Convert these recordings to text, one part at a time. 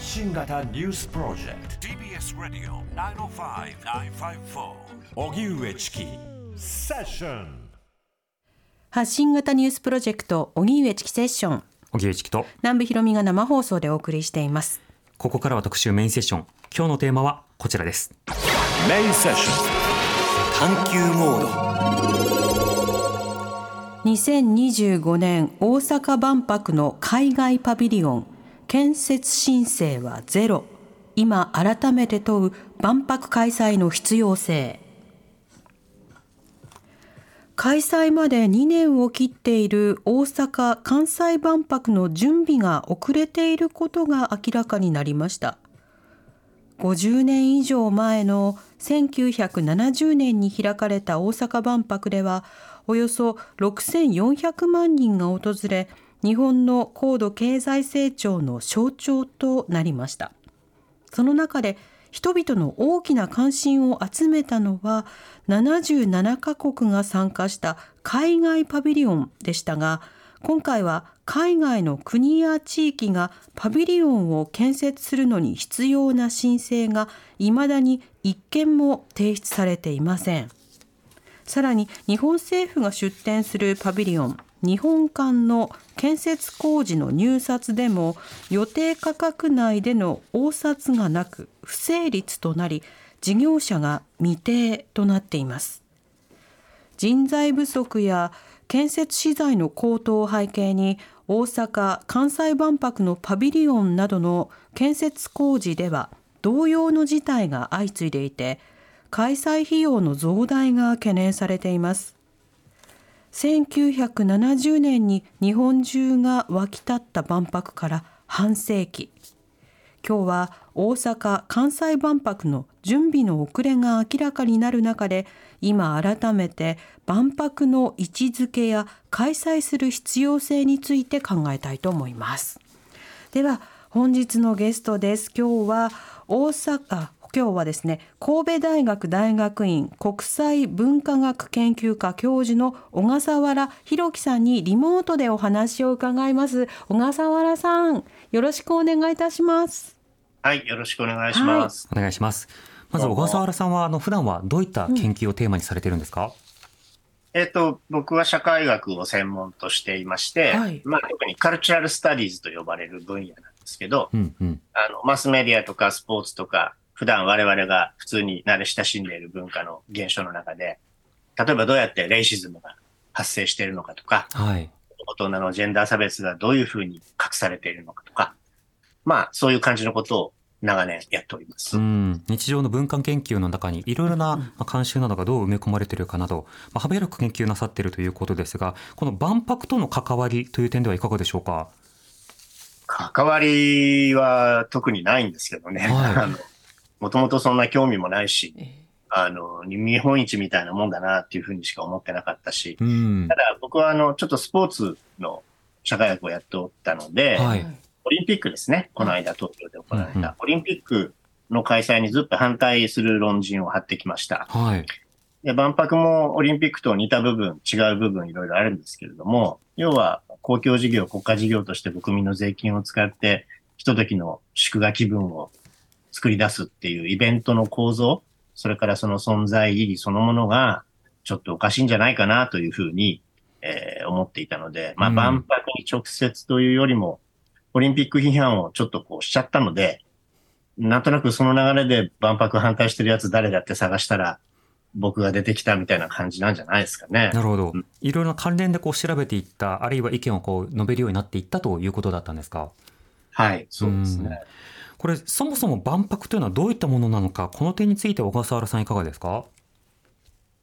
発信型ニュースプロジェクト。TBS ラディオ905-954おぎゅうえちきセッション発信型ニュースプロジェクト荻上チキセッション。荻上チキと。南部ひろみが生放送でお送りしています。ここからは特集メインセッション。今日のテーマはこちらです。メインセッション。探求モード。2025年大阪万博の海外パビリオン建設申請はゼロ。今改めて問う万博開催の必要性。開催まで2年を切っている大阪・関西万博の準備が遅れていることが明らかになりました。50年以上前の1970年に開かれた大阪万博ではおよそ6400万人が訪れ日本の高度経済成長の象徴となりました。その中で人々の大きな関心を集めたのは77カ国が参加した海外パビリオンでしたが今回は海外の国や地域がパビリオンを建設するのに必要な申請が未だに一件も提出されていません。さらに日本政府が出展するパビリオン日本館の建設工事の入札でも予定価格内での応札がなく不成立となり事業者が未定となっています。人材不足や建設資材の高騰を背景に大阪・関西万博のパビリオンなどの建設工事では同様の事態が相次いでいて開催費用の増大が懸念されています。1970年に日本中が沸き立った万博から半世紀今日は大阪・関西万博の準備の遅れが明らかになる中で今改めて万博の位置づけや開催する必要性について考えたいと思います。では本日のゲストです。今日は大阪今日はですね神戸大学大学院国際文化学研究科教授の小笠原弘樹さんにリモートでお話を伺います。小笠原さんよろしくお願いいたします。はいよろしくお願いします、お願いします。まず小笠原さんはあの普段はどういった研究をテーマにされているんですか、えっ、と、僕は社会学を専門としていまして、はい。まあ、特にカルチャルスタディーズと呼ばれる分野なんですけど、うんうん。あの、マスメディアとかスポーツとか、普段我々が普通に慣れ親しんでいる文化の現象の中で、例えばどうやってレイシズムが発生しているのかとか、はい。大人のジェンダー差別がどういうふうに隠されているのかとか、まあ、そういう感じのことを長年やっております。うん。日常の文化研究の中にいろいろなまあ慣習などがどう埋め込まれているかなど、まあ、幅広く研究なさっているということですがこの万博との関わりという点ではいかがでしょうか？関わりは特にないんですけどね。はい もともとそんな興味もないし、あの、日本一みたいなもんだなっていうふうにしか思ってなかったし、うんただ僕はあの、ちょっとスポーツの社会学をやっておったので、はいオリンピックですね。この間東京で行われうんうんた。オリンピックの開催にずっと反対する論陣を張ってきました。はいで、万博もオリンピックと似た部分、違う部分いろいろあるんですけれども、要は公共事業、国家事業として国民の税金を使って、ひとときの祝賀気分を作り出すっていうイベントの構造、それからその存在意義そのものが、ちょっとおかしいんじゃないかなというふうに、えー思っていたので、まあうん。万博に直接というよりも、オリンピック批判をちょっとこうしちゃったので、なんとなくその流れで万博反対してるやつ誰だって探したら、僕が出てきたみたいな感じなんじゃないですかね。なるほど。うん。いろいろな関連でこう調べていったあるいは意見をこう述べるようになっていったということだったんですか？はい、そうですね。これそもそも万博というのはどういったものなのかこの点について小笠原さんいかがですか？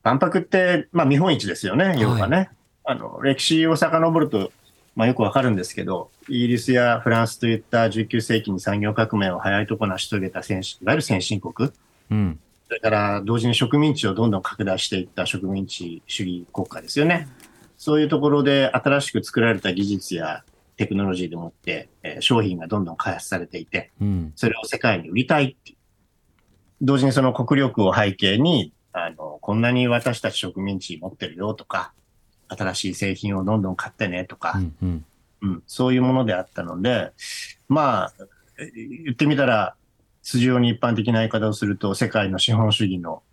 万博って、まあ見本市ですよね、要はね。はあの、歴史を遡ると、まあよくわかるんですけど、イギリスやフランスといった19世紀に産業革命を早いとこ成し遂げた先進、いわゆる先進国、うんそれから同時に植民地をどんどん拡大していった植民地主義国家ですよね。そういうところで新しく作られた技術やテクノロジーでもって、えー商品がどんどん開発されていて、うんそれを世界に売りたい。同時にその国力を背景に、あの、こんなに私たち植民地持ってるよとか、新しい製品をどんどん買ってねとか、うんうんうん、そういうものであったので、まあ、え言ってみたら、筋上に一般的な言い方をすると、世界の資本主義の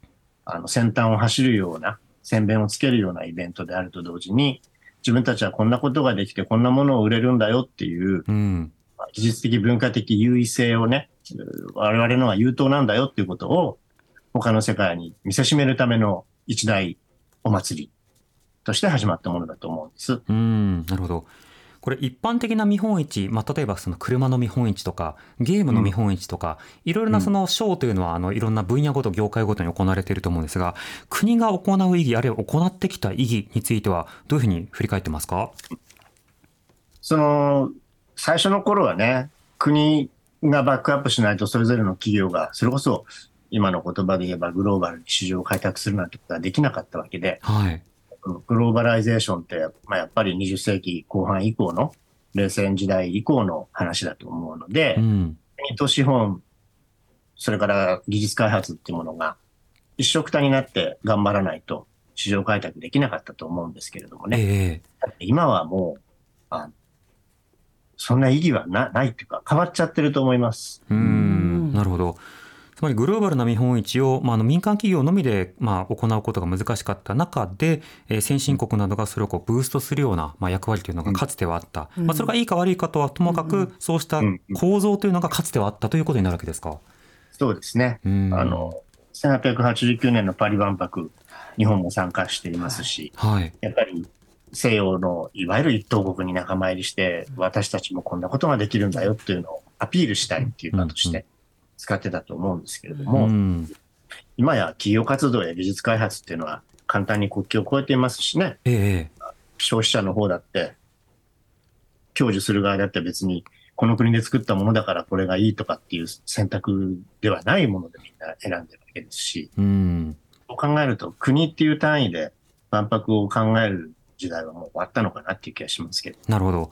あの先端を走るような、先鞭をつけるようなイベントであると同時に、自分たちはこんなことができて、こんなものを売れるんだよっていう、うん。まあ技術的文化的優位性をね、我々のは優等なんだよっていうことを、他の世界に見せしめるための一大お祭りとして始まったものだと思うんです。うん、なるほど。これ一般的な見本市、まあ、例えばその車の見本市とかゲームの見本市とか、いろいろなそのショーというのはあのいろんな分野ごと業界ごとに行われていると思うんですが国が行う意義あるいは行ってきた意義についてはどういうふうに振り返ってますか？その、最初の頃はね、国がバックアップしないとそれぞれの企業が、それこそ今の言葉で言えばグローバルに市場を開拓するなんてことができなかったわけで、はい。グローバライゼーションって、まあ、やっぱり20世紀後半以降の、冷戦時代以降の話だと思うのでう、ん。国と資本、それから技術開発っていうものが一緒くたになって頑張らないと市場開拓できなかったと思うんですけれどもね。ええ今はもう、あそんな意義はなないっていうか、変わっちゃってると思います。ううんん、なるほど。つまりグローバルな見本市を、まあ、あの民間企業のみで、まあ、行うことが難しかった中で、えー先進国などがそれをこうブーストするような、まあ、役割というのがかつてはあった、うんまあ、それがいいか悪いかとはともかく、うんそうしたうん構造というのがかつてはあったということになるわけですか？そうですね。うんあの、1889年のパリ万博、日本も参加していますし、はい。やっぱり西洋のいわゆる一等国に仲間入りして、私たちもこんなことができるんだよっていうのをアピールしたいっていうかとしうんて使ってたと思うんですけれどうも、ん、今や企業活動や技術開発っていうのは簡単に国境を越えていますしね、ええ消費者の方だって、享受する側だって別に、この国で作ったものだからこれがいいとかっていう選択ではないものでみんな選んでるわけですし、うん、そう考えると国っていう単位で万博を考える時代はもう終わったのかなっていう気がしますけど。なるほど。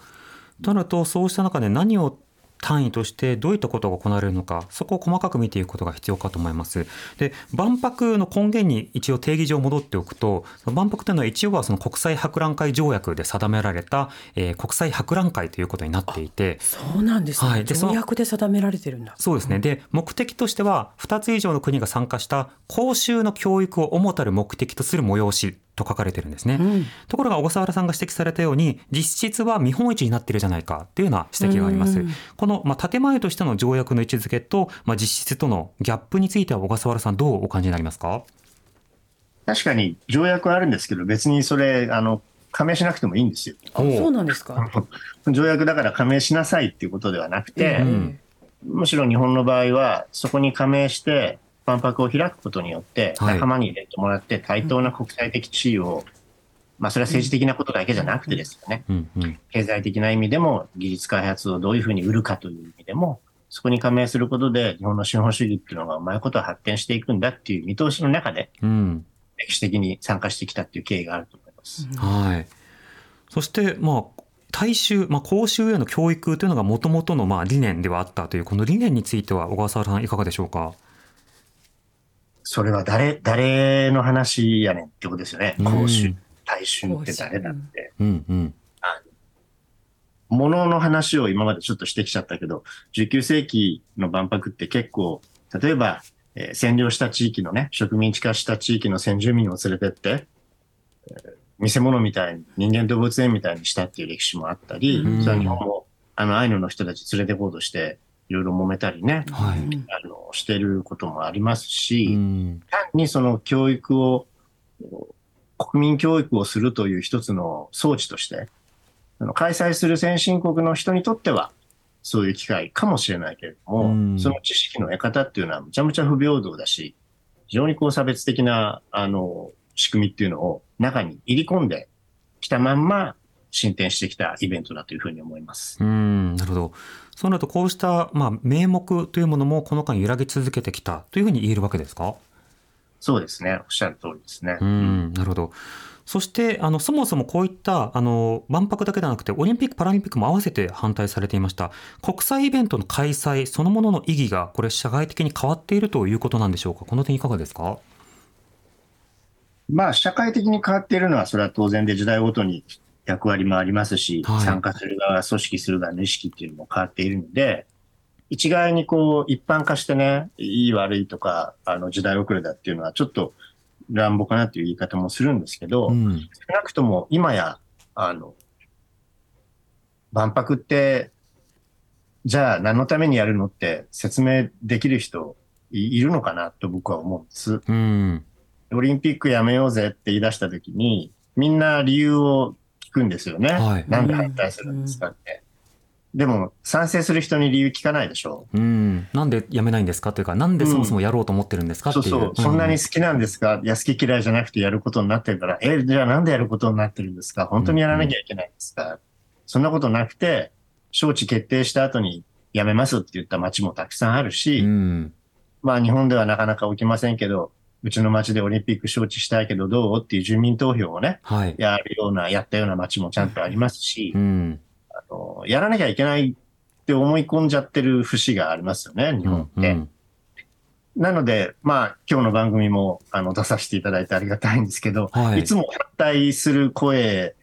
となると、そうした中で何を単位としてどういったことが行われるのか、そこを細かく見ていくことが必要かと思います。で、万博の根源に一応定義上戻っておくと、万博というのは一応はその国際博覧会条約で定められた、えー国際博覧会ということになっていて、そうなんですね、はいで条約で定められてるんだそうですね。で、目的としては、2つ以上の国が参加した公衆の教育を主たる目的とする催しと書かれてるんですね。うんところが小笠原さんが指摘されたように実質は見本市になってるじゃないかっていうような指摘がありますうん。この、まあ、建前としての条約の位置づけと、まあ、実質とのギャップについては小笠原さんどうお感じになりますか？確かに条約はあるんですけど、別にそれ、あの、加盟しなくてもいいんですよ。あそうなんですか、条約だから加盟しなさいっていうことではなくて、ええうんむしろ日本の場合は、そこに加盟して、万博を開くことによって、はい。仲間に入れてもらって、対等な国際的地位を、まあ、それは政治的なことだけじゃなくてですよね、うんうん経済的な意味でも、技術開発をどういうふうに売るかという意味でも、そこに加盟することで、日本の資本主義っていうのがうまいことは発展していくんだっていう見通しの中で、うん。歴史的に参加してきたっていう経緯があると思います。はい。そして、まあ、大衆、まあ、公衆への教育というのがもともとのまあ理念ではあったという、この理念については小笠原さんいかがでしょうか？それは誰、誰の話やねんってことですよね。公衆うん、大衆って誰だって。うんうん。ものの話を今までちょっとしてきちゃったけど、19世紀の万博って結構、例えば、えー占領した地域のね、植民地化した地域の先住民を連れてって、えー見せ物みたいに、人間動物園みたいにしたっていう歴史もあったり、うんそれは日本も、あの、アイヌの人たち連れて行こうとして、いろいろ揉めたりね、はい。うんあの、してることもありますし、うん。単にその教育を、国民教育をするという一つの装置として、あの開催する先進国の人にとっては、そういう機会かもしれないけれども、うん。その知識の得方っていうのはむちゃむちゃ不平等だし、非常にこう差別的な、あの、仕組みっていうのを中に入り込んできたまんま進展してきたイベントだというふうに思います。うん、なるほど。そうなると、こうした、まあ、名目というものもこの間揺らぎ続けてきたというふうに言えるわけですか？そうですね。おっしゃる通りですね。うん、なるほど。そして、あの、そもそもこういった、あの、万博だけではなくて、オリンピック・パラリンピックも合わせて反対されていました。国際イベントの開催そのものの意義が、これ、社会的に変わっているということなんでしょうか？この点いかがですか？まあ、社会的に変わっているのは、それは当然で時代ごとに役割もありますし、はい。参加する側、組織する側の意識っていうのも変わっているので、一概にこう一般化してね、いい悪いとか、あの時代遅れだっていうのはちょっと乱暴かなっていう言い方もするんですけど、うん。少なくとも今や、あの、万博って、じゃあ何のためにやるのって説明できる人いいるのかなと僕は思うんです。うん。オリンピックやめようぜって言い出した時に、みんな理由を聞くんですよね。はい。なんで反対するんですかって。でも、賛成する人に理由聞かないでしょ。うん。なんでやめないんですかというかなんでそもそもやろうと思ってるんですかっていう。そうそう。そんなに好きなんですか、いや、好き嫌いじゃなくてやることになってるから、え、じゃあなんでやることになってるんですか？本当にやらなきゃいけないんですか、そんなことなくて、招致決定した後にやめますって言った町もたくさんあるし、うん。まあ日本ではなかなか起きませんけど、うちの町でオリンピック招致したいけどどうっていう住民投票をね、はい。やるような、やったような町もちゃんとありますしう、んあのやらなきゃいけないって思い込んじゃってる節がありますよね、日本って。うんなので、まあ、今日の番組も、あの、出させていただいてありがたいんですけど、はいい、つも反対する声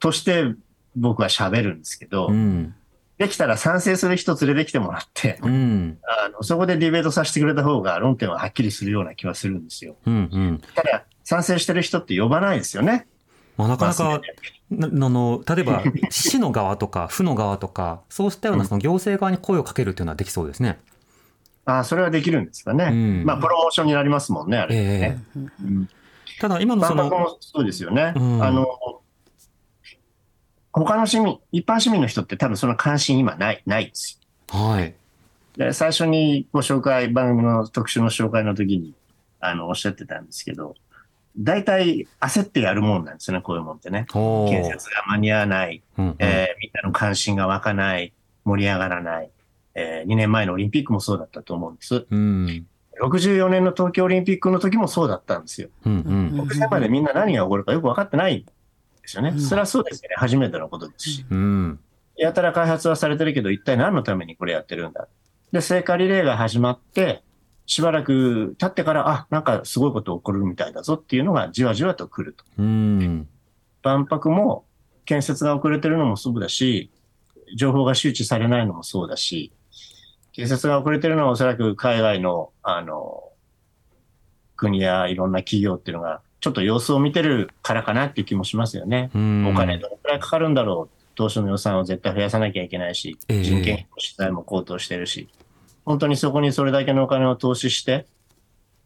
として僕は喋るんですけど、うんできたら賛成する人連れてきてもらって、うんあの、そこでディベートさせてくれた方が論点ははっきりするような気はするんですよ。うんうんただ、賛成してる人って呼ばないですよね。まあ、なかなかまあな あの例えば市の側とか 府の側とかそうしたようなその行政側に声をかけるっていうのはできそうですね。ああ、それはできるんですかね。うんまあ、プロモーションになりますもんね、あれね。えうんただ今のそのもそうですよね。うんあの、他の市民、一般市民の人って多分その関心今ない、ないですはい。よ。で最初にご紹介、番組の特集の紹介の時に、あの、おっしゃってたんですけど、大体焦ってやるもんなんですよね、こういうもんってね。建設が間に合わない、うんうん。えーみんなの関心が湧かない、盛り上がらない、え2年前のオリンピックもそうだったと思うんです。うん。64年の東京オリンピックの時もそうだったんですよ。うんうん。国際までみんな何が起こるかよく分かってない。んですよね。うんそれはそうですよね。初めてのことですし。うんやたら開発はされてるけど、一体何のためにこれやってるんだ。で、聖火リレーが始まって、しばらく経ってから、あ、なんかすごいこと起こるみたいだぞっていうのがじわじわと来ると。うん万博も建設が遅れてるのもそうだし、情報が周知されないのもそうだし、建設が遅れてるのはおそらく海外の、あの、国やいろんな企業っていうのが、ちょっと様子を見てるからかなっていう気もしますよね。うんお金どのくらいかかるんだろう。当初の予算を絶対増やさなきゃいけないし、ええ人件費も資材も高騰してるし、本当にそこにそれだけのお金を投資して、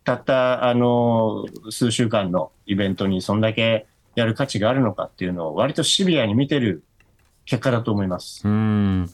たった、あの、数週間のイベントにそんだけやる価値があるのかっていうのを割とシビアに見てる結果だと思います。うん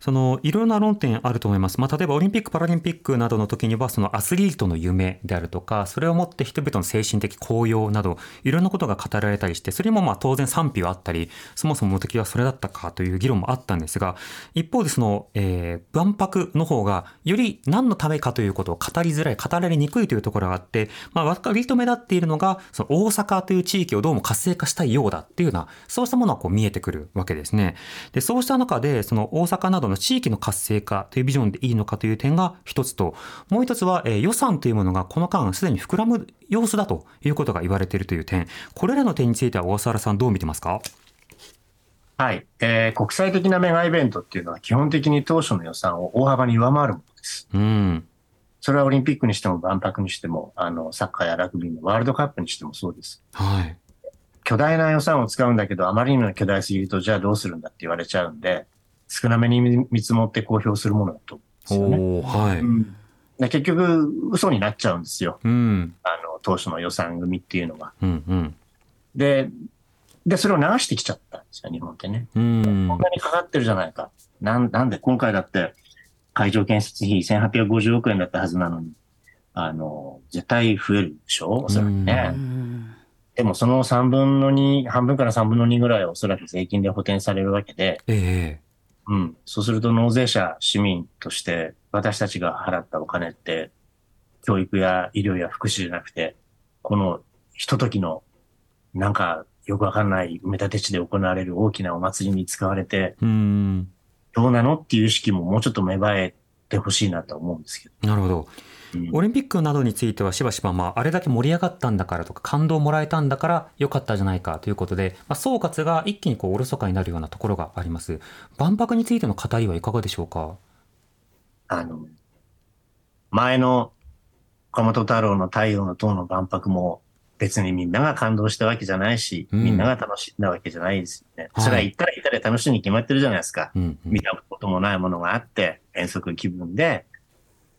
そのいろいろな論点あると思います、まあ、例えばオリンピック・パラリンピックなどの時にはそのアスリートの夢であるとかそれをもって人々の精神的高揚などいろんなことが語られたりしてそれもまあ当然賛否はあったりそもそも目的はそれだったかという議論もあったんですが一方でその、えー万博の方がより何のためかということを語りづらい語られにくいというところがあって、まあ、割と目立っているのがその大阪という地域をどうも活性化したいようだっていうようなそうしたものがこう見えてくるわけですね。でそうした中でその大阪などの地域の活性化というビジョンでいいのかという点が一つともう一つは、えー予算というものがこの間すでに膨らむ様子だということが言われているという点これらの点については小笠原さんどう見てますか？はい。えー国際的なメガイベントっていうのは基本的に当初の予算を大幅に上回るものです。うんそれはオリンピックにしても万博にしても、あの、サッカーやラグビーのワールドカップにしてもそうです。はい巨大な予算を使うんだけど、あまりにも巨大すぎると、じゃあどうするんだって言われちゃうんで、少なめに見見積もって公表するものだと思うんですよね。はいで結局、嘘になっちゃうんですよ。うんあの、当初の予算組っていうのは。うんうんで、で、それを流してきちゃったんですよ、日本ってね。うんこんなにかかってるじゃないか。なんなんで、今回だって、会場建設費1850億円だったはずなのに、あの、絶対増えるでしょおそらくね。うんでもその3分の2、半分から3分の2ぐらいはおそらく税金で補填されるわけで、ええうん。そうすると納税者、市民として私たちが払ったお金って、教育や医療や福祉じゃなくて、このひとときの、なんかよくわかんない埋め立て地で行われる大きなお祭りに使われて、うんどうなのっていう意識ももうちょっと芽生えてほしいなと思うんですけど。なるほどうんオリンピックなどについてはしばしば、まあ、あれだけ盛り上がったんだからとか感動をもらえたんだから良かったじゃないかということで、まあ、総括が一気にこうおろそかになるようなところがあります。万博についての語りはいかがでしょうか？あの、前の岡本太郎の太陽の塔の万博も別にみんなが感動したわけじゃないし、うん。みんなが楽しんだわけじゃないですよね。はい。それは行ったら行ったら楽しいに決まってるじゃないですか。うんうん。見たこともないものがあって、遠足気分で、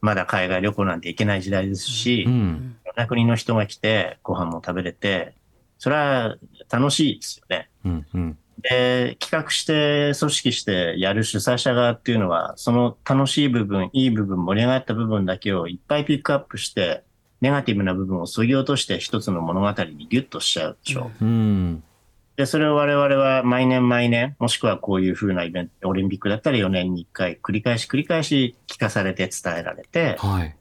まだ海外旅行なんて行けない時代ですし、いろんうんな国の人が来て、ご飯も食べれて、それは楽しいですよね。うんうんで、企画して、組織してやる主催者側っていうのは、その楽しい部分、いい部分、盛り上がった部分だけをいっぱいピックアップして、ネガティブな部分を削ぎ落として一つの物語にギュッとしちゃうでしょ。うんで、それを我々は毎年毎年、もしくはこういう風なイベント、オリンピックだったら4年に1回繰り返し繰り返し聞かされて伝えられて、はい。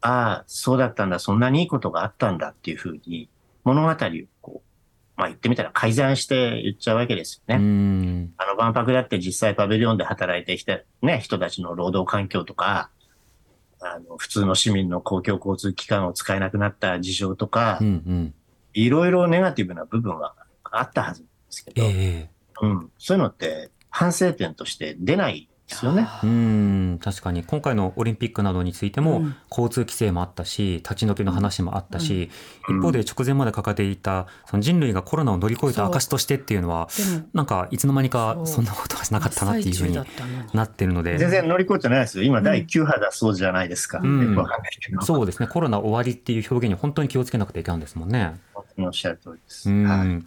ああ、そうだったんだ、そんなにいいことがあったんだっていう風に、物語をこう、まあ言ってみたら改ざんして言っちゃうわけですようね。ん。あの万博だって実際パビリオンで働いてきたね、人たちの労働環境とか、あの、普通の市民の公共交通機関を使えなくなった事情とかう、んうん。いろいろネガティブな部分はあったはずなんですけど、ええ。うん、そういうのって反省点として出ないですよね。うん確かに。今回のオリンピックなどについてもうん。交通規制もあったし立ち退きの話もあったし、うん。一方で直前まで掲げていたその人類がコロナを乗り越えた証としてっていうのはなんかいつの間にかそんなことはなかったなっていうふうになってるので。全然乗り越えてないですよ。今第9波だそうじゃないですか。そうですね。コロナ終わりっていう表現に本当に気をつけなくてはいけないんですもんね。本当におっしゃる通りです。うん。はい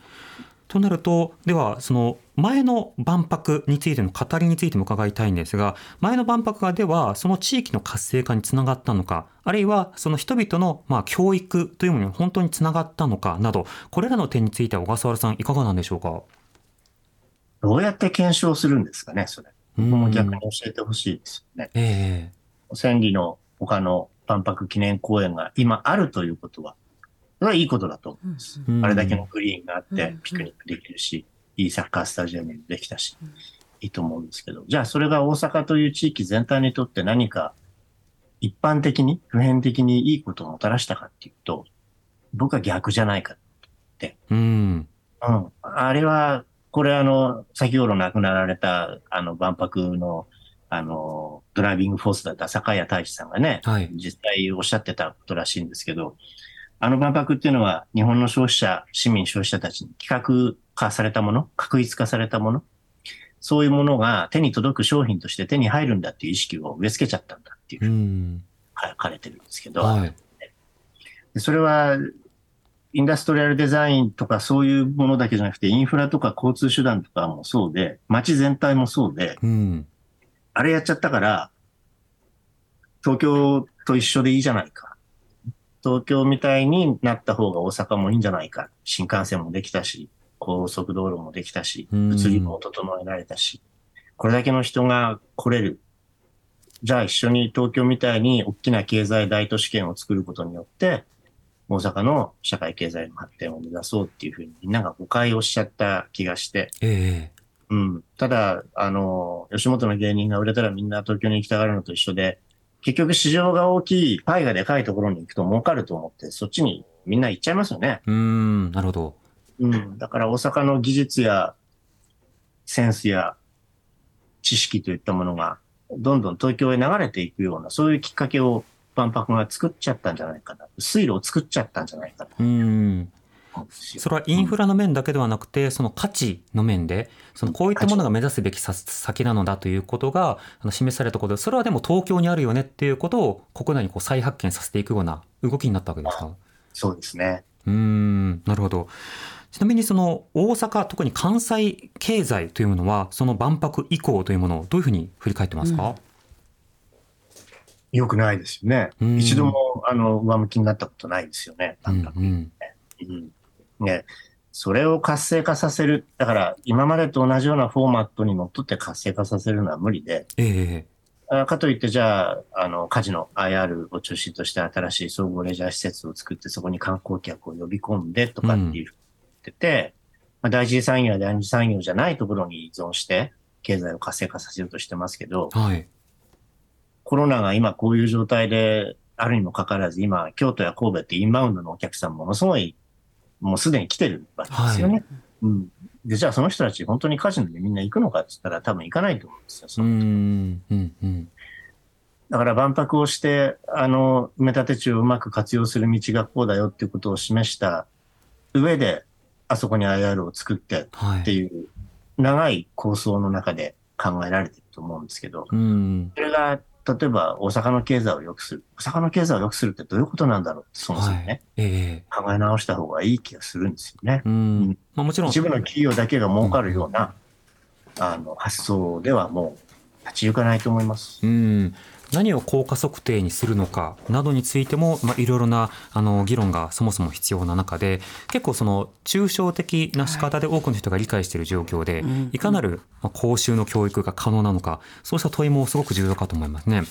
となるとではその前の万博についての語りについても伺いたいんですが前の万博がではその地域の活性化につながったのかあるいはその人々のまあ教育というものに本当につながったのかなどこれらの点については小笠原さんいかがなんでしょうか？どうやって検証するんですかね、それ。も逆に教えてほしいですよね。え千里の他の万博記念公園が今あるということは、それはいいことだと思うんです。えあれだけのグリーンがあっうんてピクニックできるし、いいサッカースタジアムもできたしうん、いいと思うんですけど、じゃあそれが大阪という地域全体にとって何か一般的に、普遍的にいいことをもたらしたかっていうと、僕は逆じゃないか。うんうん。あれは、これあの、先ほど亡くなられた、あの、万博の、あの、ドライビングフォースだった坂谷太一さんがね、はい実際おっしゃってたことらしいんですけど、あの万博っていうのは日本の消費者、市民消費者たちに企画化されたもの、確一化されたもの、そういうものが手に届く商品として手に入るんだっていう意識を植え付けちゃったんだっていううふうにん。書かれてるんですけど、はい。でそれは、インダストリアルデザインとかそういうものだけじゃなくて、インフラとか交通手段とかもそうで、街全体もそうで、うん。あれやっちゃったから、東京と一緒でいいじゃないか。東京みたいになった方が大阪もいいんじゃないか。新幹線もできたし、高速道路もできたし、うん物流も整えられたし、これだけの人が来れる。じゃあ一緒に東京みたいに大きな経済大都市圏を作ることによって、大阪の社会経済の発展を目指そうっていうふうにみんなが誤解をしちゃった気がして、ええうん。ただ、あの、吉本の芸人が売れたらみんな東京に行きたがるのと一緒で、結局市場が大きい、パイがでかいところに行くと儲かると思って、そっちにみんな行っちゃいますよね。うんなるほどうん。だから大阪の技術やセンスや知識といったものが、どんどん東京へ流れていくような、そういうきっかけを万博が作っちゃったんじゃないかな。水路を作っちゃったんじゃないかなとうん。それはインフラの面だけではなくて、その価値の面で、そのこういったものが目指すべきさ先なのだということが示されたことで、それはでも東京にあるよねっていうことを国内にこう再発見させていくような動きになったわけですか？そうですね。うーん、なるほど。ちなみにその大阪、特に関西経済というものは、その万博以降というものをどういうふうに振り返ってますか、良くないですよね。うん一度も、あの、上向きになったことないですよね。うん、うん、うんね、それを活性化させる。だから、今までと同じようなフォーマットにのっとって活性化させるのは無理で、ええあかといって、じゃあ、あの、カジノ IR を中心として新しい総合レジャー施設を作って、そこに観光客を呼び込んでとかっていうふうに言ってて、まあ、第一次産業や第二次産業じゃないところに依存して、経済を活性化させようとしてますけど、はい。コロナが今こういう状態であるにもかかわらず、今、京都や神戸ってインバウンドのお客さんものすごい、もうすでに来てるわけですよね。うん。で、じゃあその人たち本当にカジノでみんな行くのかって言ったら多分行かないと思うんですよ。そうのん、うん、うん。だから万博をして、あの、埋め立て地をうまく活用する道がこうだよっていうことを示した上で、あそこに IR を作ってはい。っていう長い構想の中で考えられてると思うんですけど、うん。それが、例えば大阪の経済を良くする。大阪の経済を良くするってどういうことなんだろうって、そもそもね、はい。ええ考え直した方がいい気がするんですよね。うん。まあもちろん一、部の企業だけが儲かるような、あの、発想ではもう立ち行かないと思います。うん、何を効果測定にするのかなどについても、まあ、いろいろなあの議論がそもそも必要な中で結構その抽象的な仕方で多くの人が理解している状況で、うんい、かなるまあ公衆の教育が可能なのかそうした問いもすごく重要かと思いますね。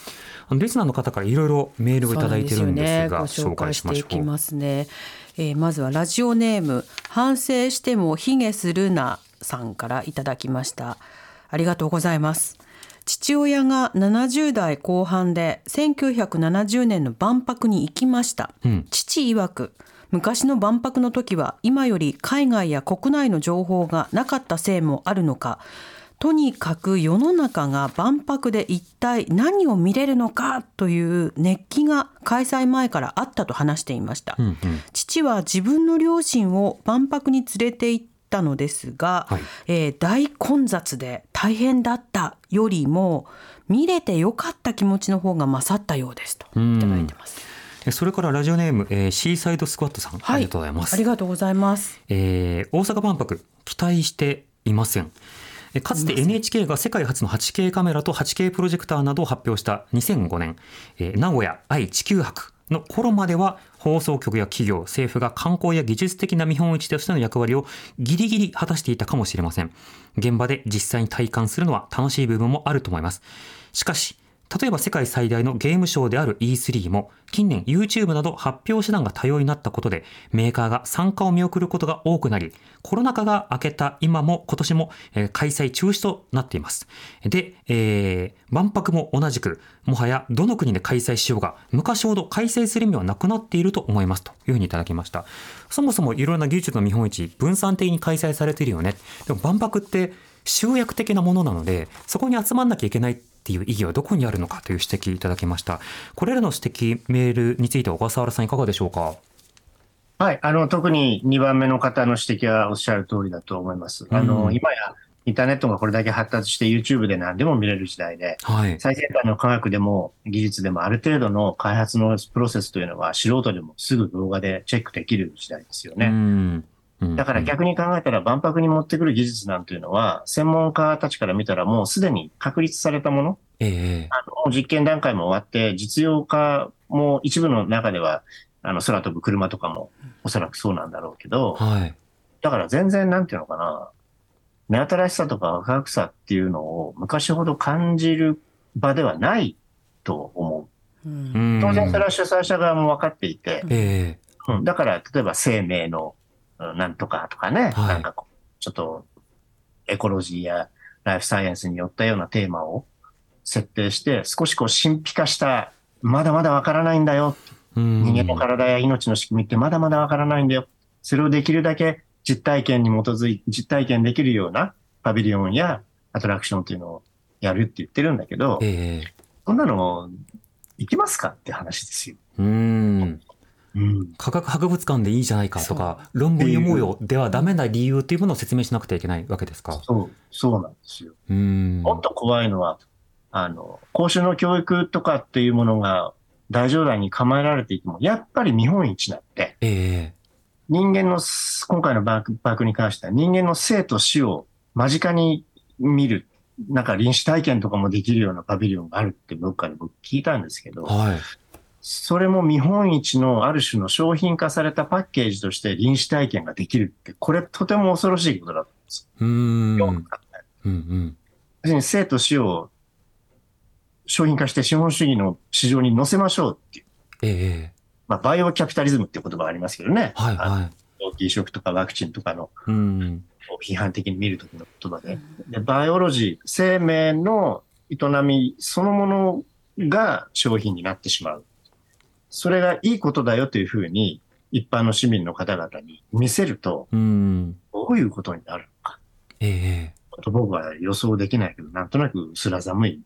あのリスナーの方からいろいろメールをいただいてるんですがね、ご紹介しましょう。ますね、えーまずはラジオネーム反省しても卑下するなさんからいただきました。ありがとうございます父親が70代後半で1970年の万博に行きました、うん。父曰く昔の万博の時は今より海外や国内の情報がなかったせいもあるのか。とにかく世の中が万博で一体何を見れるのかという熱気が開催前からあったと話していました、うんうん。父は自分の両親を万博に連れて行ったのですが、はい。えー大混雑で大変だったよりも見れてよかった気持ちの方が勝ったようですといただいてます。えそれからラジオネーム、えーシーサイドスクワットさん、ありがとうございます。ありがとうございます。えー大阪万博期待していません。えかつて NHK が世界初の 8K カメラと 8K プロジェクターなどを発表した2005年、えー名古屋愛・地球博の頃までは放送局や企業政府が観光や技術的な見本市としての役割をギリギリ果たしていたかもしれません。現場で実際に体感するのは楽しい部分もあると思います。しかし例えば世界最大のゲームショーである E3 も近年 YouTube など発表手段が多様になったことでメーカーが参加を見送ることが多くなりコロナ禍が明けた今も今年も開催中止となっています。で、えー万博も同じくもはやどの国で開催しようが昔ほど開催する意味はなくなっていると思いますというふうにいただきました。そもそもいろいろな技術の見本市分散的に開催されているよね。でも万博って集約的なものなのでそこに集まんなきゃいけないっていう意義はどこにあるのかという指摘いただきましたこれらの指摘メールについては小笠原さんいかがでしょうか？はい。あの、特に2番目の方の指摘はおっしゃる通りだと思います。あの、うん今やインターネットがこれだけ発達して YouTube で何でも見れる時代で、はい最先端の科学でも技術でもある程度の開発のプロセスというのは素人でもすぐ動画でチェックできる時代ですようね。んうんだから逆に考えたら万博に持ってくる技術なんていうのは、専門家たちから見たらもうすでに確立されたもの、ええあのもう実験段階も終わって、実用化も一部の中では、あの空飛ぶ車とかもおそらくそうなんだろうけど、はい。だから全然なんていうのかな、目新しさとかワクワクさっていうのを昔ほど感じる場ではないと思う。うん。うん当然それは主催者側も分かっていて、ええ。うん、だから例えば生命のうんなんとかとかね、はいなんかこうちょっとエコロジーやライフサイエンスによったようなテーマを設定して、少しこう神秘化した、まだまだ分からないんだよ。うん人間の体や命の仕組みってまだまだ分からないんだよ。それをできるだけ実体験に基づいて、実体験できるようなパビリオンやアトラクションっていうのをやるって言ってるんだけど、ええそんなの行きますかって話ですよ。うんうん。科学博物館でいいじゃないかとか論文読もうよではダメな理由っていうものを説明しなくてはいけないわけですか？そう、そうなんですよ。うんもっと怖いのは、あの、公衆の教育とかっていうものが大冗談に構えられていても、やっぱり見本市なんて、ええ人間の、今回のバークに関しては人間の生と死を間近に見る、なんか臨死体験とかもできるようなパビリオンがあるってどっかで僕聞いたんですけど、はい。それも見本市のある種の商品化されたパッケージとして臨死体験ができるって、これとても恐ろしいことだと思うんですうんよ。うんうん要するに生と死を商品化して資本主義の市場に乗せましょうっていう。ええまあ、バイオキャピタリズムっていう言葉がありますけどね。はいはい。臓器移植とかワクチンとかのうん批判的に見るときの言葉で。で、バイオロジー、生命の営みそのものが商品になってしまう。それがいいことだよというふうに一般の市民の方々に見せると、うんどういうことになるのか。ええと僕は予想できないけど、なんとなく薄ら寒い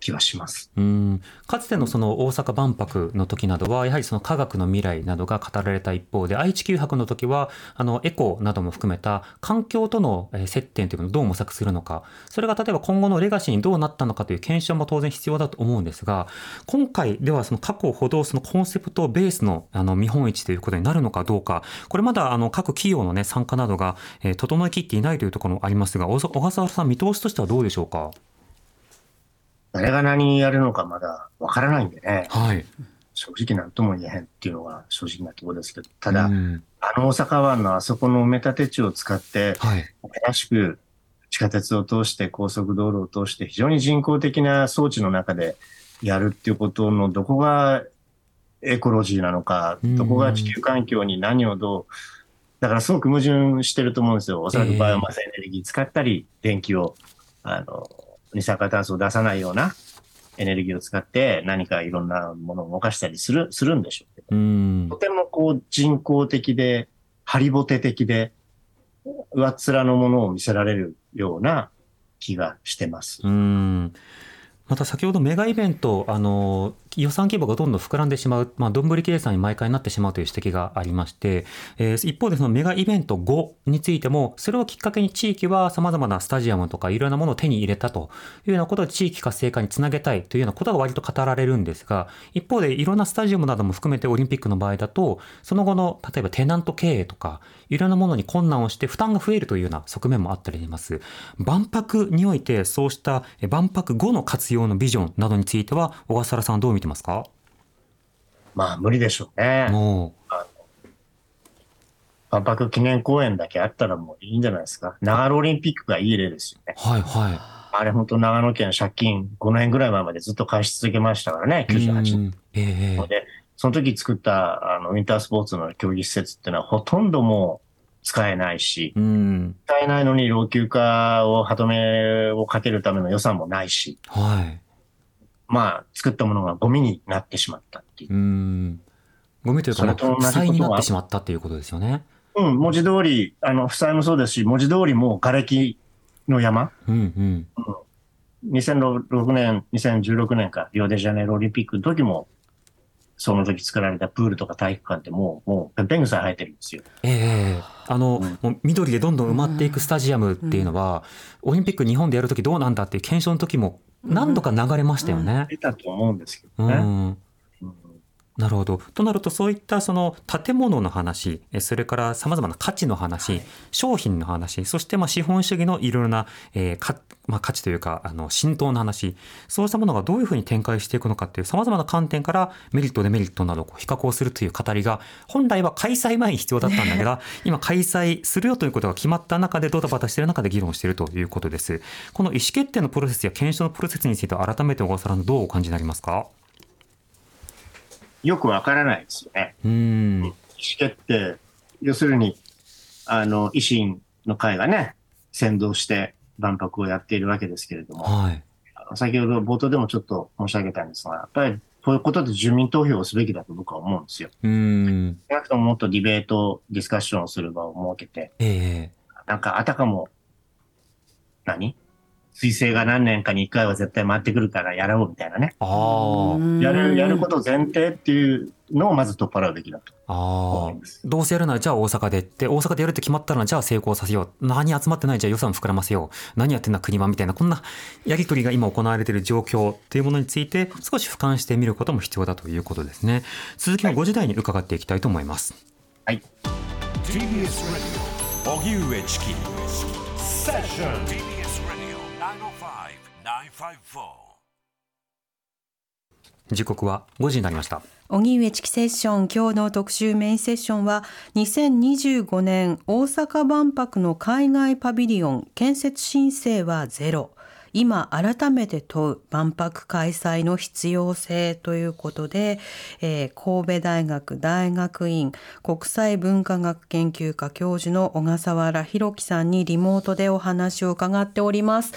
気はします。うんかつてのその大阪万博の時などはやはりその科学の未来などが語られた一方で愛知九博の時はあのエコなども含めた環境との接点というのをどう模索するのかそれが例えば今後のレガシーにどうなったのかという検証も当然必要だと思うんですが今回ではその過去ほどそのコンセプトベースのあの見本市ということになるのかどうかこれまだあの各企業の、ね、参加などが、整いきっていないというところもありますが小笠原さん見通しとしてはどうでしょうか？誰が何やるのかまだわからないんでね、はい、正直なんとも言えへんっていうのが正直なところですけど、ただ、うん。あの大阪湾のあそこの埋め立て地を使って、はい。新しく地下鉄を通して高速道路を通して非常に人工的な装置の中でやるっていうことのどこがエコロジーなのかうん、どこが地球環境に何をどう、だからすごく矛盾してると思うんですよ。おそらくバイオマスエネルギー使ったり、電気を、あの、二酸化炭素を出さないようなエネルギーを使って何かいろんなものを動かしたりする、するんでしょうけど。うんとてもこう人工的で、ハリボテ的で、上っ面のものを見せられるような気がしてます。うんまた先ほどメガイベントあの予算規模がどんどん膨らんでしまう、まあ、どんぶり計算に毎回なってしまうという指摘がありまして、えー一方でそのメガイベント5についてもそれをきっかけに地域はさまざまなスタジアムとかいろんなものを手に入れたというようなことで地域活性化につなげたいというようなことが割と語られるんですが一方でいろんなスタジアムなども含めてオリンピックの場合だとその後の例えばテナント経営とかいろんなものに困難をして負担が増えるというような側面もあったりします。万博においてそうした万博後の活用のビジョンなどについては小笠原さんはどう見てますか？まあ無理でしょうね。も万博記念公園だけあったらもういいんじゃないですか。長野オリンピックがいい例ですよね。うはいはい。あれ本当長野県借金5年ぐらい前までずっと返し続けましたからね、98う年で、その時作ったあのウィンタースポーツの競技施設っていうのはほとんどもう使えないし、うん。使えないのに老朽化を歯止めをかけるための予算もないし、はいまあ作ったものがゴミになってしまったっていう。うんゴミというか、負債になってしまったということですよね。うん、文字通り、あの、負債もそうですし、文字通りもう瓦礫の山。うんうん2006年、2016年か、リオデジャネイロオリンピックの時も、その時作られたプールとか体育館ってもう、もう、ペンペングサイ生えてるんですよ。ええあの、うんもう緑でどんどん埋まっていくスタジアムっていうのは、オリンピック日本でやるときどうなんだっていう検証の時も何度か流れましたよね。出たと思うんですけうん、どね。うんなるほど。となるとそういったその建物の話、えそれからさまざまな価値の話、商品の話、そしてまあ資本主義のいろいろな、えーかまあ、価値というかあの浸透の話、そうしたものがどういうふうに展開していくのかっていうさまざまな観点からメリットデメリットなどを比較をするという語りが本来は開催前に必要だったんだけど、今開催するよということが決まった中でドタバタしている中で議論しているということです。この意思決定のプロセスや検証のプロセスについては改めて小笠原さんどうお感じになりますか？よくわからないですよね。うーん。意思決定、要するに、あの、維新の会がね、先導して万博をやっているわけですけれども、はい。先ほど冒頭でもちょっと申し上げたんですが、やっぱりこういうことで住民投票をすべきだと僕は思うんですよ。うーん。少なくとももっとディベート、ディスカッションをする場を設けて、ええなんかあたかも、何？彗星が何年かに一回は絶対回ってくるからやろうみたいなね。ああ。やる、やること前提っていうのをまず取っ払うべきだとああ思います。どうせやるならじゃあ大阪でって大阪でやるって決まったらじゃあ成功させよう。何集まってないじゃあ予算膨らませよう。何やってんだ国はみたいなこんなやり取りが今行われている状況というものについて少し俯瞰してみることも必要だということですね。続きは5時台に伺っていきたいと思います、TBS Radio 荻上チキセッション TBS Radio 905-954時刻は5時になりました。荻上チキセッション今日の特集メインセッションは2025年大阪万博の海外パビリオン建設申請はゼロ。今改めて問う万博開催の必要性ということで、えー神戸大学大学院国際文化学研究科教授の小笠原弘樹さんにリモートでお話を伺っております。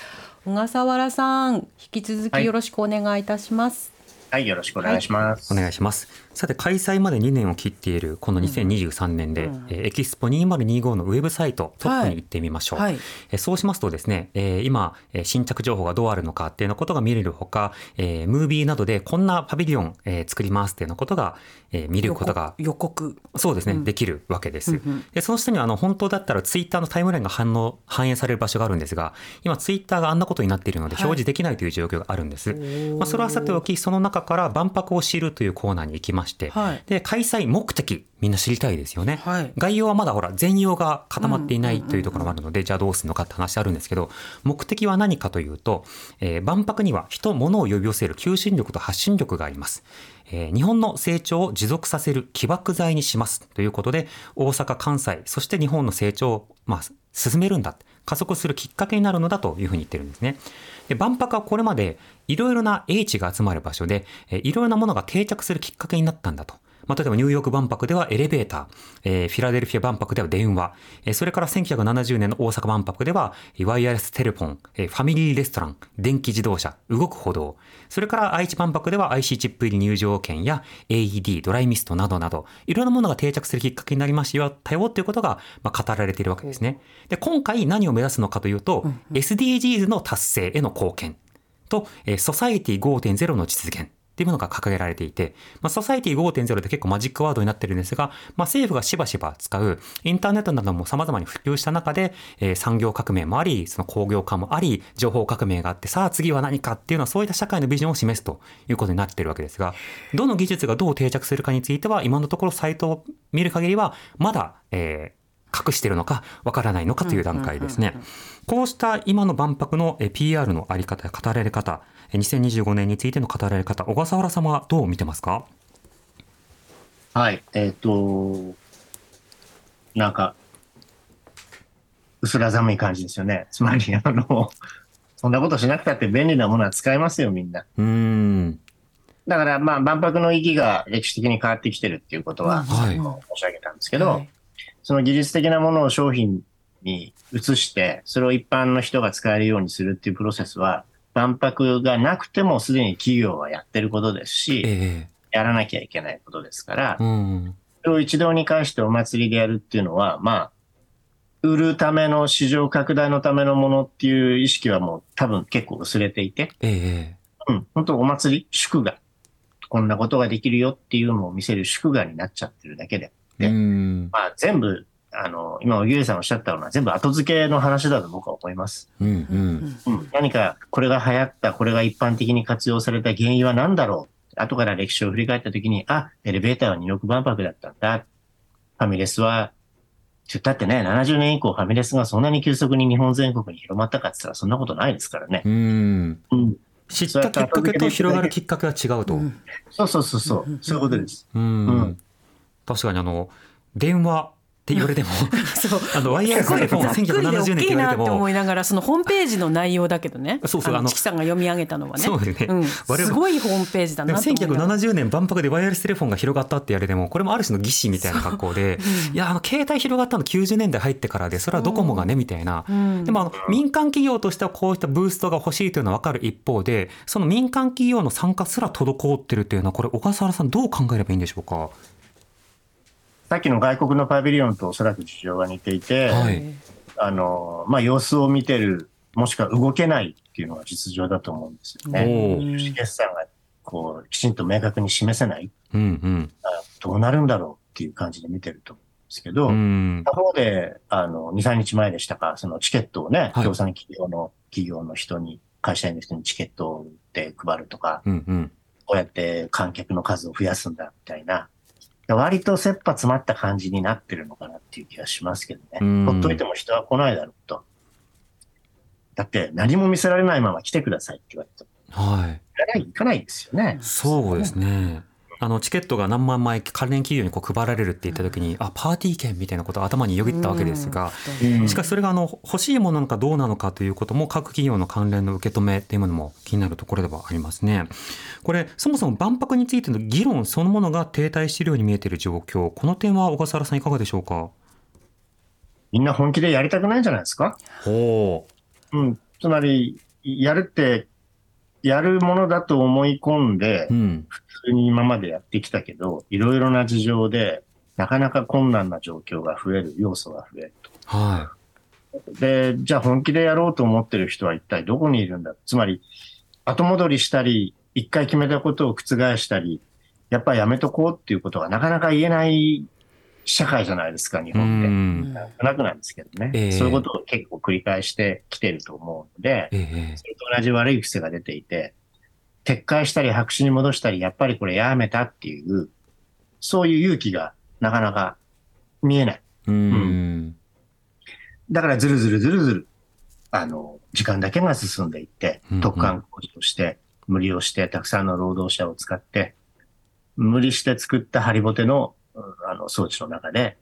小笠原さん引き続きよろしくお願いいたします、はい、よろしくお願いします。お願いします。さて開催まで2年を切っているこの2023年で、うん。えーエキスポ2025のウェブサイトトップに行ってみましょう、はい。えーそうしますとですね、えー今、えー新着情報がどうあるのかっていうようなことが見れるほか、えームービーなどでこんなパビリオン、えー作りますっていうようなことが、えー見ることが予告。そうですね、うんできるわけです。うんうんでその下にはあの本当だったらツイッターのタイムラインが反応反映される場所があるんですが今ツイッターがあんなことになっているのではい表示できないという状況があるんです。ーまあ、それはさておきその中から万博を知るというコーナーに行きまして、はいで開催目的みんな知りたいですよね。はい。概要はまだほら全容が固まっていないというところもあるので、じゃあどうするのかって話あるんですけど目的は何かというと、えー万博には人物を呼び寄せる求心力と発信力があります、え日本の成長を持続させる起爆剤にしますということで大阪関西そして日本の成長を、まあ、進めるんだ。加速するきっかけになるのだというふうに言ってるんですね。で万博はこれまでいろいろな英知が集まる場所でいろいろなものが定着するきっかけになったんだと。まあ、例えばニューヨーク万博ではエレベーター、えーフィラデルフィア万博では電話、えーそれから1970年の大阪万博ではワイヤレステレフォン、えーファミリーレストラン、電気自動車、動く歩道、それから愛知万博では IC チップ入り入場券や AED、ドライミストなどなど、いろんなものが定着するきっかけになりましたよということが、まあ、語られているわけですね。で、今回何を目指すのかというと、SDGs の達成への貢献と、えーソサイティ5.0の実現。っていうものが掲げられていて、まあ、ソサイティ5.0って結構マジックワードになってるんですが、まあ、政府がしばしば使うインターネットなども様々に普及した中で、えー産業革命もあり、その工業化もあり、情報革命があって、さあ次は何かっていうのはそういった社会のビジョンを示すということになってるわけですが、どの技術がどう定着するかについては、今のところサイトを見る限りは、まだ、えー隠しているのかわからないのかという段階ですね。こうした今の万博のえ PR のあり方や語られ方、え2025年についての語られ方、小笠原様はどう見てますか？はい。えっ、と、なんか、薄ら寒い感じですよね。つまり、あの、そんなことしなくたって便利なものは使えますよ、みんな。うーん。だから、まあ、万博の意義が歴史的に変わってきてるっていうことは、はいあの申し上げたんですけど、はいその技術的なものを商品に移して、それを一般の人が使えるようにするっていうプロセスは、万博がなくてもすでに企業はやってることですし、えやらなきゃいけないことですからえ、うん。それを一堂に会してお祭りでやるっていうのは、まあ、売るための市場拡大のためのものっていう意識はもう多分結構薄れていて、ええうん、本当お祭り、祝賀。こんなことができるよっていうのを見せる祝賀になっちゃってるだけで。うねん。まあ全部、あの、今、荻上さんおっしゃったのは全部後付けの話だと僕は思います。うん。うん。うん、何かこれが流行った、これが一般的に活用された原因は何だろう後から歴史を振り返ったときに、あ、エレベーターは二翼万博だったんだ。ファミレスは、だってね、70年以降ファミレスがそんなに急速に日本全国に広まったかって言ったらそんなことないですからね。うん。うん。知ったきっかけと広がるきっかけは違うと。うんそうそうそうそう。そういうことです。うん。うん確かにあの、電話って言われても、そう。あの、ワイヤレステレフォンがざっくりで1970年って言われても思、いながらそのホームページの内容だけどね。そうそう。あのチキさんが読み上げたのはね。そうですねん、我々すごいホームページだなと思いながら。1970年万博でワイヤレステレフォンが広がったって言われてもこれもある種の儀式みたいな格好で、いやあの携帯広がったの90年代入ってからでそれはドコモがねみたいな、うんでもあの民間企業としてはこういったブーストが欲しいというのは分かる。一方でその民間企業の参加すら滞ってるっていうのはこれ小笠原さんどう考えればいいんでしょうか？さっきの外国のパビリオンとおそらく事情が似ていて、はい。あの、まあ、様子を見てる、もしくは動けないっていうのが実情だと思うんですよね。おー。有識決算が、こう、きちんと明確に示せない、うんあどうなるんだろうっていう感じで見てると思うんですけど、うん。うん他方で、あの、2、3日前でしたか、そのチケットをね、はい。協賛企業の、企業の人に、会社員の人にチケットを売って配るとか、うんうん。こうやって観客の数を増やすんだ、みたいな。割と切羽詰まった感じになってるのかなっていう気がしますけどね。うんほっといても人は来ないだろうと。だって何も見せられないまま来てくださいって言われても、はい行かない、行かないですよね。そうですね。あのチケットが何万枚関連企業にこう配られるって言った時に、あパーティー券みたいなことが頭によぎったわけですが、うん。しかしそれがあの欲しいものなのかどうなのかということも各企業の関連の受け止めっていうものも気になるところではありますね。これそもそも万博についての議論そのものが停滞しているように見えている状況この点は小笠原さんいかがでしょうか？みんな本気でやりたくないんじゃないですか？ほうん。つまり、やるってやるものだと思い込んでう、ん。普通に今までやってきたけど、いろいろな事情で、なかなか困難な状況が増える、要素が増えると。はで、じゃあ本気でやろうと思ってる人は一体どこにいるんだつまり、後戻りしたり、一回決めたことを覆したり、やっぱりやめとこうっていうことがなかなか言えない社会じゃないですか、日本って。ん。なくなんですけどね、ええそういうことを結構繰り返してきてると思うので、ええ。それと同じ悪い癖が出ていて、撤回したり白紙に戻したり、やっぱりこれやめたっていう、そういう勇気がなかなか見えない。うん。だからずるずるずるずる、あの、時間だけが進んでいってうんうん、特貫工事をして、無理をして、たくさんの労働者を使って、無理して作ったハリボテの、うんあの、装置の中で、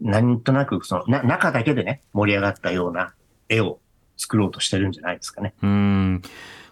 なんとなく、その、な、中だけでね、盛り上がったような絵を作ろうとしてるんじゃないですかね。うん。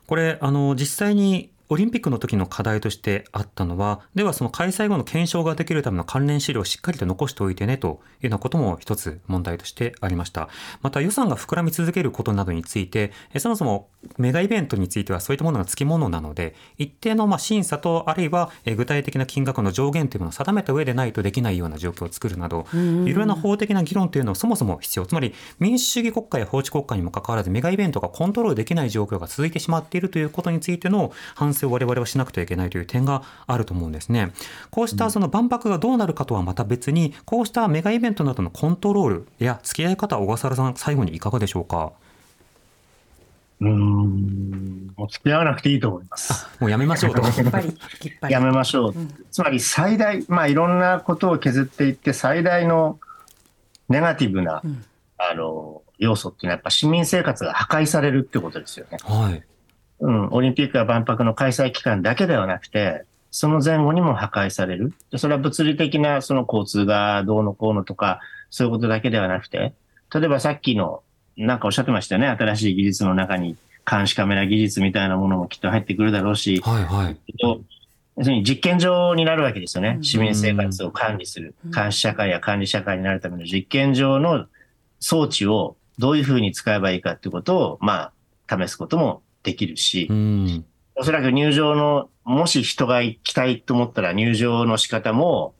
これ、あの、実際に、オリンピックの時の課題としてあったのは、ではその開催後の検証ができるための関連資料をしっかりと残しておいてねというようなことも一つ問題としてありました。また予算が膨らみ続けることなどについて、えそもそもメガイベントについてはそういったものがつきものなので、一定のまあ審査とあるいはえ具体的な金額の上限というものを定めた上でないとできないような状況を作るなど、いろいろな法的な議論というのはそもそも必要。つまり民主主義国家や法治国家にもかかわらずメガイベントがコントロールできない状況が続いてしまっているということについての反省を我々はしなくてはいけないという点があると思うんですね。こうしたその万博がどうなるかとはまた別に、こうしたメガイベントなどのコントロールや付き合い方、小笠原さん、最後にいかがでしょうか？うーん、もう付き合わなくていいと思います。もうやめましょうと。やめましょう。つまり最大、まあいろんなことを削っていって最大のネガティブな、うんあの、要素っていうのはやっぱ市民生活が破壊されるってことですよね。はい。うん、オリンピックや万博の開催期間だけではなくて、その前後にも破壊される。でそれは物理的なその交通がどうのこうのとか、そういうことだけではなくて、例えばさっきの、なんかおっしゃってましたよね。新しい技術の中に監視カメラ技術みたいなものもきっと入ってくるだろうし、はいはい。と要するに実験場になるわけですよねう。ん市民生活を管理するうん。監視社会や管理社会になるための実験場の装置をどういうふうに使えばいいかっていうことを、まあ、試すこともできるしう、ん。おそらく入場の、もし人が行きたいと思ったら入場の仕方も、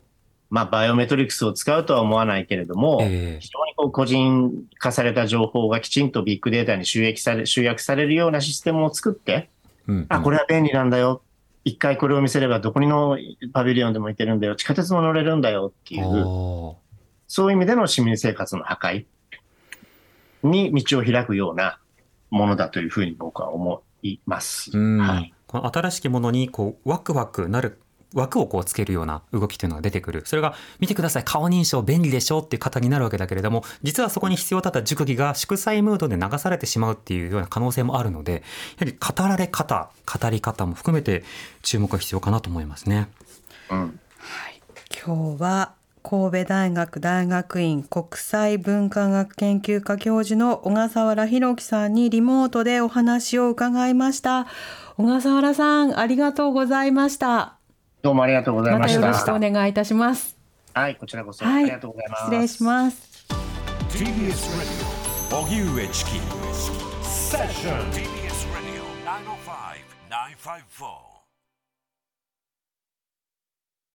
まあ、バイオメトリクスを使うとは思わないけれども、ええ非常にこう個人化された情報がきちんとビッグデータに集約され集約されるようなシステムを作って、うんあ、これは便利なんだよ。一回これを見せればどこにのパビリオンでも行けるんだよ。地下鉄も乗れるんだよっていう、あそういう意味での市民生活の破壊に道を開くようなものだというふうに僕は思います。はい。この新しきものにこうワクワクなる枠をこうつけるような動きというのが出てくるそれが見てください顔認証便利でしょっていう方になるわけだけれども実はそこに必要だった熟議が祝祭ムードで流されてしまうっていうような可能性もあるのでやはり語られ方語り方も含めて注目が必要かなと思いますね。うん。今日は神戸大学大学院国際文化学研究科教授の小笠原弘樹さんにリモートでお話を伺いました。小笠原さんありがとうございました。どうもありがとうございまました。たよろしくお願いいたします。はい、こちらこそ、はい。ありがとうございます。失礼します。TBS Radio 荻上チキセッション TBS Radio 905-954